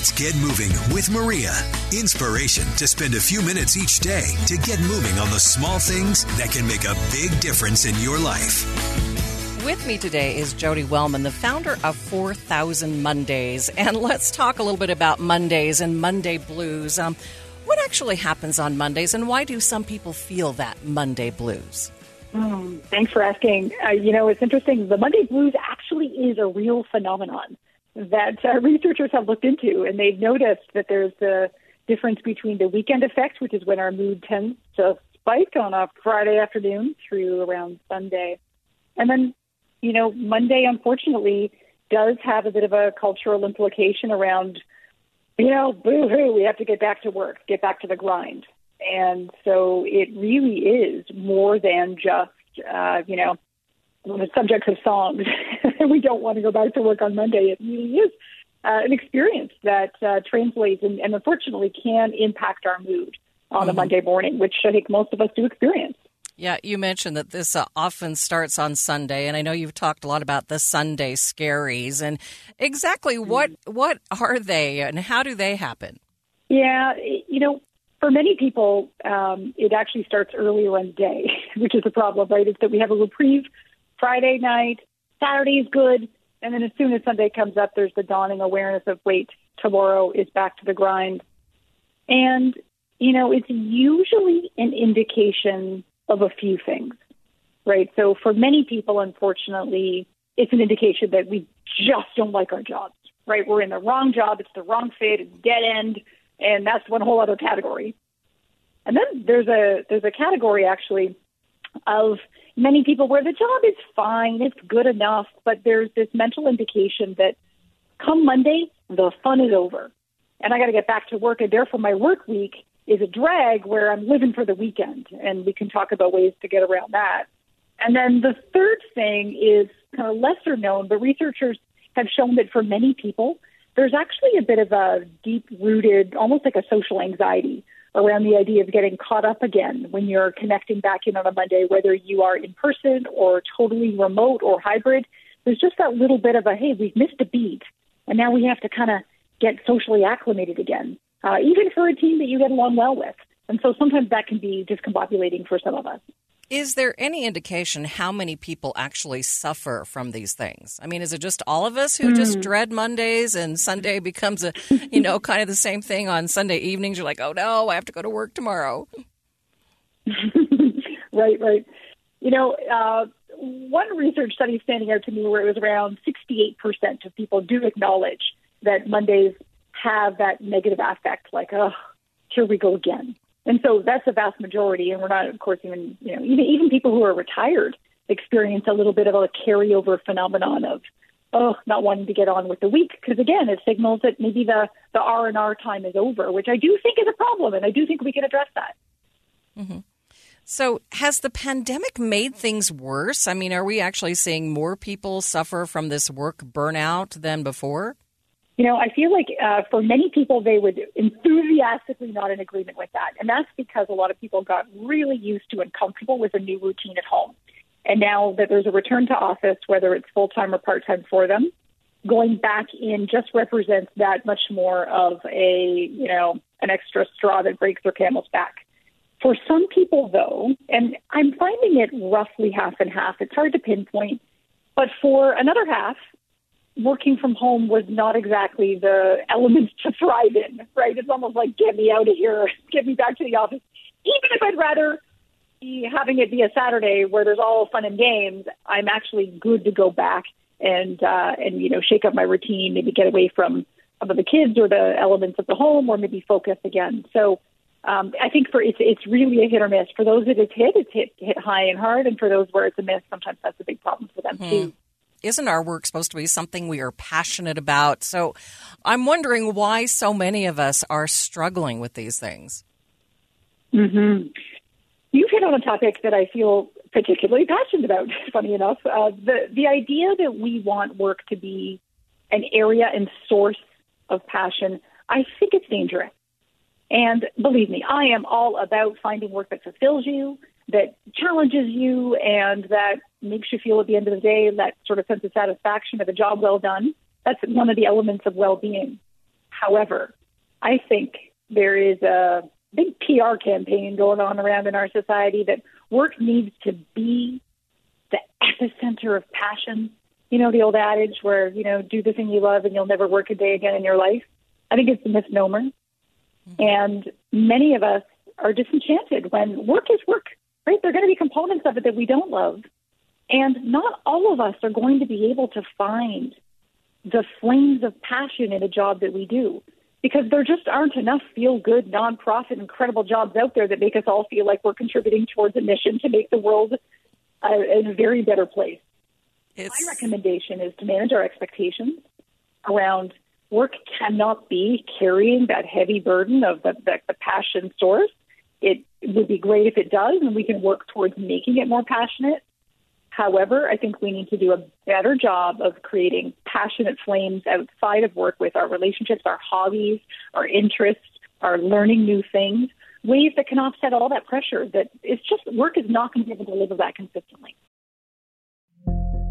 Let's get moving with Maria. Inspiration to spend a few minutes each day to get moving on the small things that can make a big difference in your life. With me today is Jodi Wellman, the founder of 4000 Mondays. And let's talk a little bit about Mondays and Monday blues. Um, what actually happens on Mondays, and why do some people feel that Monday blues? Mm, thanks for asking. Uh, you know, it's interesting. The Monday blues actually is a real phenomenon that uh, researchers have looked into, and they've noticed that there's a difference between the weekend effect, which is when our mood tends to spike on a Friday afternoon through around Sunday, and then, you know, Monday, unfortunately, does have a bit of a cultural implication around, you know, boo hoo, we have to get back to work, get back to the grind. And so it really is more than just, uh, you know, the subject of songs. we don't want to go back to work on Monday. It really is uh, an experience that uh, translates and, and, unfortunately can impact our mood on mm-hmm. a Monday morning, which I think most of us do experience. Yeah, you mentioned that this uh, often starts on Sunday, and I know you've talked a lot about the Sunday scaries. And exactly what what are they, and how do they happen? Yeah, you know, for many people, um, it actually starts earlier in the day, which is a problem, right? Is that we have a reprieve Friday night, Saturday's good, and then as soon as Sunday comes up, there's the dawning awareness of wait, tomorrow is back to the grind. And, you know, it's usually an indication of a few things, right? So for many people, unfortunately, it's an indication that we just don't like our jobs, right? We're in the wrong job, it's the wrong fit, it's dead end, and that's one whole other category. And then there's a there's a category actually of many people where the job is fine, it's good enough, but there's this mental indication that come Monday, the fun is over. And I got to get back to work. And therefore, my work week is a drag where I'm living for the weekend. And we can talk about ways to get around that. And then the third thing is kind of lesser known, but researchers have shown that for many people, there's actually a bit of a deep rooted, almost like a social anxiety around the idea of getting caught up again when you're connecting back in on a Monday, whether you are in person or totally remote or hybrid. There's just that little bit of a, hey, we've missed a beat, and now we have to kind of get socially acclimated again, uh, even for a team that you get along well with. And so sometimes that can be discombobulating for some of us. Is there any indication how many people actually suffer from these things? I mean, is it just all of us who mm. just hmm. dread Mondays and Sunday becomes a, you know, kind of the same thing on Sunday evenings? You're like, oh no, I have to go to work tomorrow. right, right. You know, uh, one research study standing out to me where it was around 68% of people do acknowledge that Mondays have that negative affect, like, oh, here we go again. And so that's the vast majority. And we're not, of course, even, you know, even, even people who are retired experience a little bit of a carryover phenomenon of, oh, not wanting to get on with the week. Because again, it signals that maybe the, the R&R time is over, which I do think is a problem. And I do think we can address that. Mm-hmm. So, has the pandemic made things worse? I mean, are we actually seeing more people suffer from this work burnout than before? You know, I feel like uh, for many people, they would enthusiastically not in agreement with that. And that's because a lot of people got really used to and comfortable with a new routine at home. And now that there's a return to office, whether it's full time or part time for them, going back in just represents that much more of a, you know, an extra straw that breaks their camel's back. For some people, though, and I'm finding it roughly half and half, it's hard to pinpoint, but for another half, working from home was not exactly the element to thrive in, right? It's almost like, get me out of here, get me back to the office. Even if I'd rather be having it be a Saturday where there's all fun and games, I'm actually good to go back and uh, and you know shake up my routine, maybe get away from some of the kids or the elements of the home, or maybe focus again. So um, I think for it's it's really a hit or miss. For those that it's hit, it's hit hit high and hard, and for those where it's a miss, sometimes that's a big problem for them hmm. too. Isn't our work supposed to be something we are passionate about? So I'm wondering why so many of us are struggling with these things. Mm-hmm. You've hit on a topic that I feel particularly passionate about. Funny enough, uh, the the idea that we want work to be an area and source of passion, I think it's dangerous. And believe me, I am all about finding work that fulfills you, that challenges you, and that makes you feel at the end of the day that sort of sense of satisfaction of a job well done. That's one of the elements of well being. However, I think there is a big PR campaign going on around in our society that work needs to be the epicenter of passion. You know, the old adage where, you know, do the thing you love and you'll never work a day again in your life. I think it's a misnomer. Mm-hmm. And many of us are disenchanted when work is work, right? There are going to be components of it that we don't love. And not all of us are going to be able to find the flames of passion in a job that we do because there just aren't enough feel good, nonprofit, incredible jobs out there that make us all feel like we're contributing towards a mission to make the world uh, a, a very better place. It's... My recommendation is to manage our expectations around work cannot be carrying that heavy burden of the, the, the passion source. It would be great if it does, and we can work towards making it more passionate. However, I think we need to do a better job of creating passionate flames outside of work with our relationships, our hobbies, our interests, our learning new things, ways that can offset all that pressure that it's just work is not going to be able to deliver that consistently.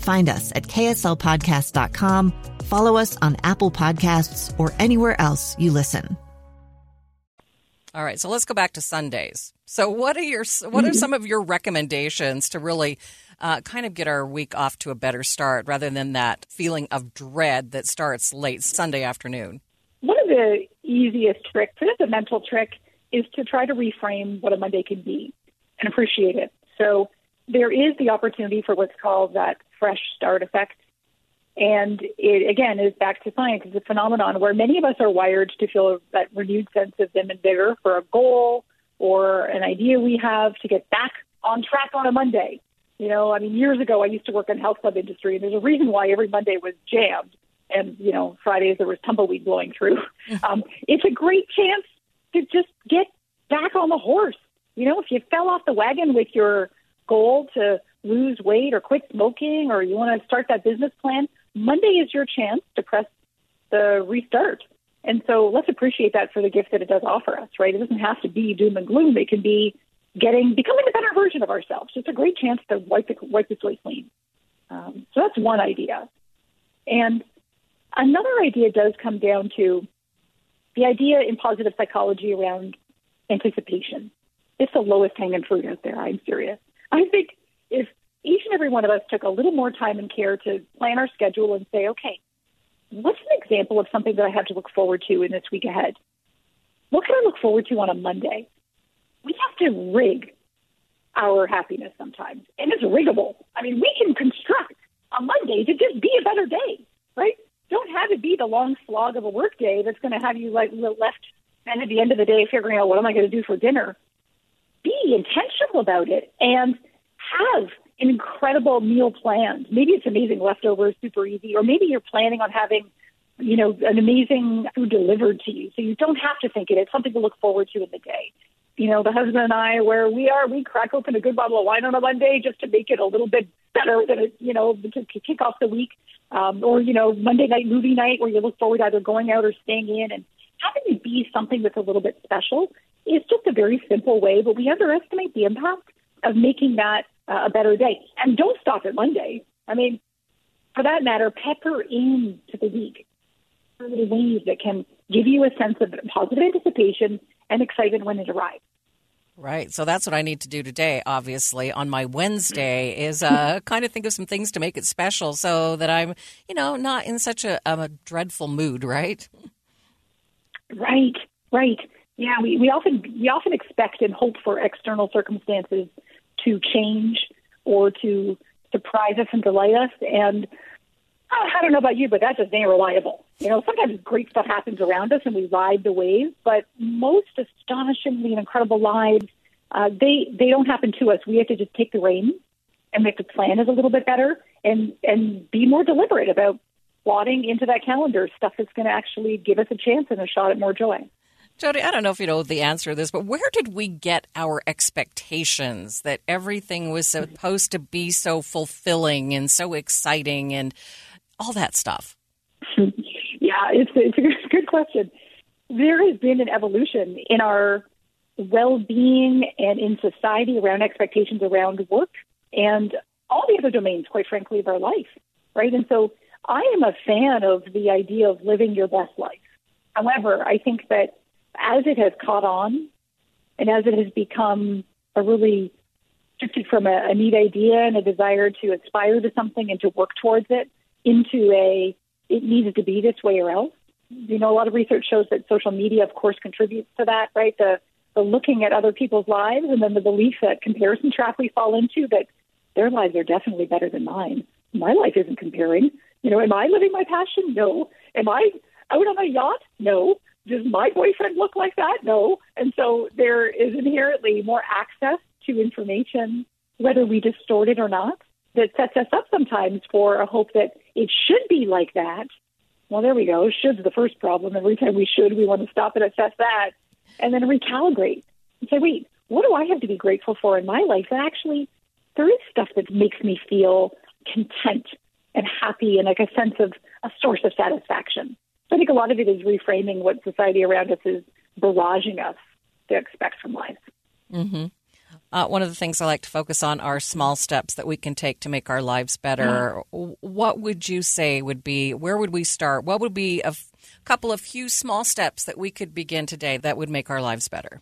Find us at kslpodcast.com, follow us on Apple Podcasts, or anywhere else you listen. All right, so let's go back to Sundays. So, what are your what are some of your recommendations to really uh, kind of get our week off to a better start, rather than that feeling of dread that starts late Sunday afternoon? One of the easiest tricks, it is a mental trick, is to try to reframe what a Monday can be and appreciate it. So, there is the opportunity for what's called that fresh start effect and it, again, is back to science. It's a phenomenon where many of us are wired to feel that renewed sense of vim and vigor for a goal or an idea we have to get back on track on a Monday. You know, I mean, years ago, I used to work in the health club industry, and there's a reason why every Monday was jammed, and you know, Fridays there was tumbleweed blowing through. um, it's a great chance to just get back on the horse. You know, if you fell off the wagon with your goal to lose weight or quit smoking, or you want to start that business plan, Monday is your chance to press the restart. And so let's appreciate that for the gift that it does offer us, right? It doesn't have to be doom and gloom. It can be getting, becoming a better version of ourselves. It's a great chance to wipe the, wipe the slate clean. Um, so that's one idea. And another idea does come down to the idea in positive psychology around anticipation. It's the lowest hanging fruit out there. I'm serious. I think if each and every one of us took a little more time and care to plan our schedule and say, okay, what's an example of something that I have to look forward to in this week ahead? What can I look forward to on a Monday? We have to rig our happiness sometimes, and it's riggable. I mean, we can construct a Monday to just be a better day, right? Don't have it be the long slog of a work day that's going to have you like left and at the end of the day figuring out what am I going to do for dinner. Be intentional about it and have an incredible meal planned. Maybe it's amazing leftovers, super easy, or maybe you're planning on having you know, an amazing food delivered to you. So you don't have to think it. It's something to look forward to in the day. You know, the husband and I, where we are, we crack open a good bottle of wine on a Monday just to make it a little bit better than it, you know, to kick off the week. Um, or, you know, Monday night movie night where you look forward to either going out or staying in and having it be something that's a little bit special is just a very simple way, but we underestimate the impact of making that uh, a better day. And don't stop at Monday. I mean, for that matter, pepper into the week little ways that can give you a sense of positive anticipation and excitement when it arrives. Right. So that's what I need to do today, obviously, on my Wednesday is uh, kind of think of some things to make it special so that I'm, you know, not in such a, a dreadful mood, right? Right, right. Yeah, we, we often we often expect and hope for external circumstances to change or to surprise us and delight us. And I don't know about you, but that just ain't reliable. You know, sometimes great stuff happens around us and we ride the wave, but most astonishingly and incredible lives, uh, they they don't happen to us. We have to just take the reins and make the plan is a little bit better and and be more deliberate about plotting into that calendar stuff that's going to actually give us a chance and a shot at more joy. Jodi, I don't know if you know the answer to this, but where did we get our expectations that everything was supposed to be so fulfilling and so exciting and all that stuff? yeah, it's, it's a good question. There has been an evolution in our well being and in society around expectations around work and all the other domains, quite frankly, of our life, right? And so I am a fan of the idea of living your best life. However, I think that as it has caught on and as it has become a really shifted from a, a neat idea and a desire to aspire to something and to work towards it into a it needed to be this way or else. You know, a lot of research shows that social media, of course, contributes to that, right? The the looking at other people's lives and then the belief that comparison trap we fall into that their lives are definitely better than mine. My life isn't comparing. You know, am I living my passion? No. Am I out on a yacht? No. Does my boyfriend look like that? No. And so there is inherently more access to information, whether we distort it or not that sets us up sometimes for a hope that it should be like that. Well, there we go. Should's the first problem. Every time we should, we want to stop and assess that and then recalibrate and say, wait, what do I have to be grateful for in my life? That actually, there is stuff that makes me feel content and happy and like a sense of a source of satisfaction. I think a lot of it is reframing what society around us is barraging us to expect from life. Mm-hmm. Uh, one of the things I like to focus on are small steps that we can take to make our lives better. Mm. What would you say would be, where would we start? What would be a f- couple of few small steps that we could begin today that would make our lives better?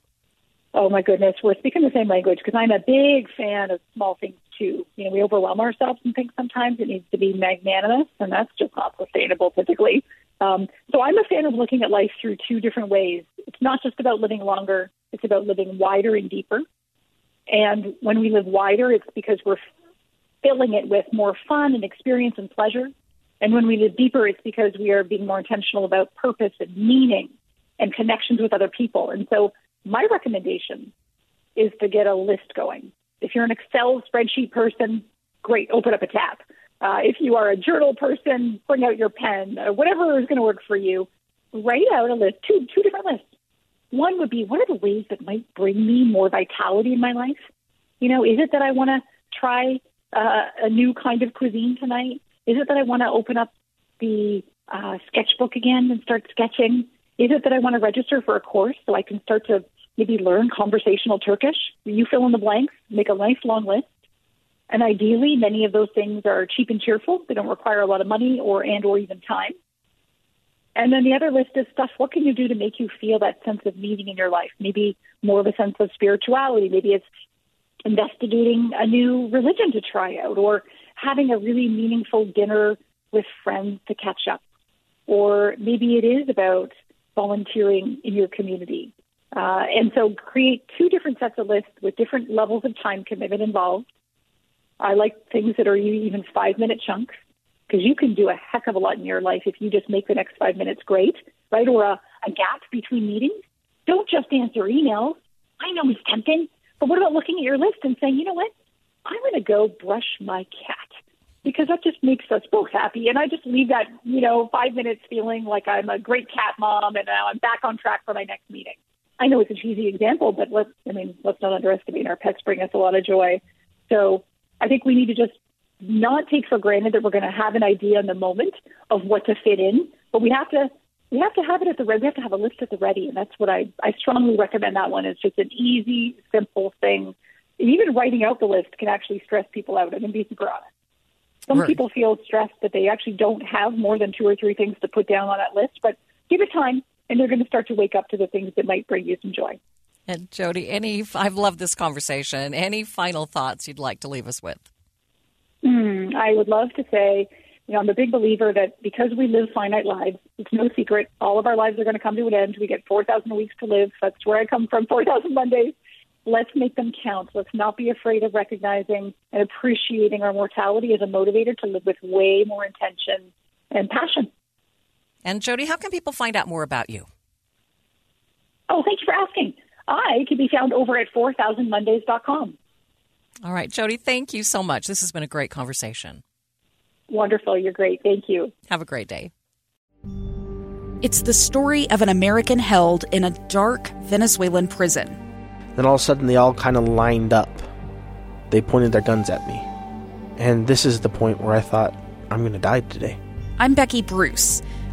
Oh my goodness, we're speaking the same language because I'm a big fan of small things too. You know, we overwhelm ourselves and think sometimes. It needs to be magnanimous, and that's just not sustainable typically. Um, so I'm a fan of looking at life through two different ways. It's not just about living longer; it's about living wider and deeper. And when we live wider, it's because we're filling it with more fun and experience and pleasure. And when we live deeper, it's because we are being more intentional about purpose and meaning and connections with other people. And so my recommendation is to get a list going. If you're an Excel spreadsheet person, great, open up a tab. Uh, if you are a journal person, bring out your pen. Uh, whatever is going to work for you, write out a list, two two different lists. One would be what are the ways that might bring me more vitality in my life? You know, is it that I want to try uh, a new kind of cuisine tonight? Is it that I want to open up the uh, sketchbook again and start sketching? Is it that I want to register for a course so I can start to maybe learn conversational Turkish? You fill in the blanks, make a nice long list. And ideally, many of those things are cheap and cheerful. They don't require a lot of money or and or even time. And then the other list is stuff. What can you do to make you feel that sense of meaning in your life? Maybe more of a sense of spirituality. Maybe it's investigating a new religion to try out, or having a really meaningful dinner with friends to catch up. Or maybe it is about volunteering in your community. Uh, and so create two different sets of lists with different levels of time commitment involved. I like things that are even five minute chunks because you can do a heck of a lot in your life if you just make the next five minutes great, right? Or a, a gap between meetings. Don't just answer emails. I know it's tempting, but what about looking at your list and saying, you know what? I'm going to go brush my cat. because that just makes us both happy. And I just leave that, you know, five minutes feeling like I'm a great cat mom and now I'm back on track for my next meeting. I know it's a cheesy example, but let's, I mean, let's not underestimate our pets bring us a lot of joy. So I think we need to just not take for granted that we're going to have an idea in the moment of what to fit in, but we have to we have to have it at the ready. We have to have a list at the ready, and that's what I I strongly recommend. That one It's just an easy, simple thing. Even writing out the list can actually stress people out. I mean, be super honest. Some right. people feel stressed that they actually don't have more than two or three things to put down on that list, but give it time, and they're going to start to wake up to the things that might bring you some joy. And Jodi, any I've loved this conversation. Any final thoughts you'd like to leave us with? Mm, I would love to say, you know, I'm a big believer that because we live finite lives, it's no secret. All of our lives are going to come to an end. We get 4,000 weeks to live. That's where I come from, 4,000 Mondays. Let's make them count. Let's not be afraid of recognizing and appreciating our mortality as a motivator to live with way more intention and passion. And Jodi, how can people find out more about you? Oh, thank you for asking. I can be found over at 4000mondays.com. All right, Jodi, thank you so much. This has been a great conversation. Wonderful. You're great. Thank you. Have a great day. It's the story of an American held in a dark Venezuelan prison. Then all of a sudden, they all kind of lined up. They pointed their guns at me. And this is the point where I thought, I'm going to die today. I'm Becky Bruce.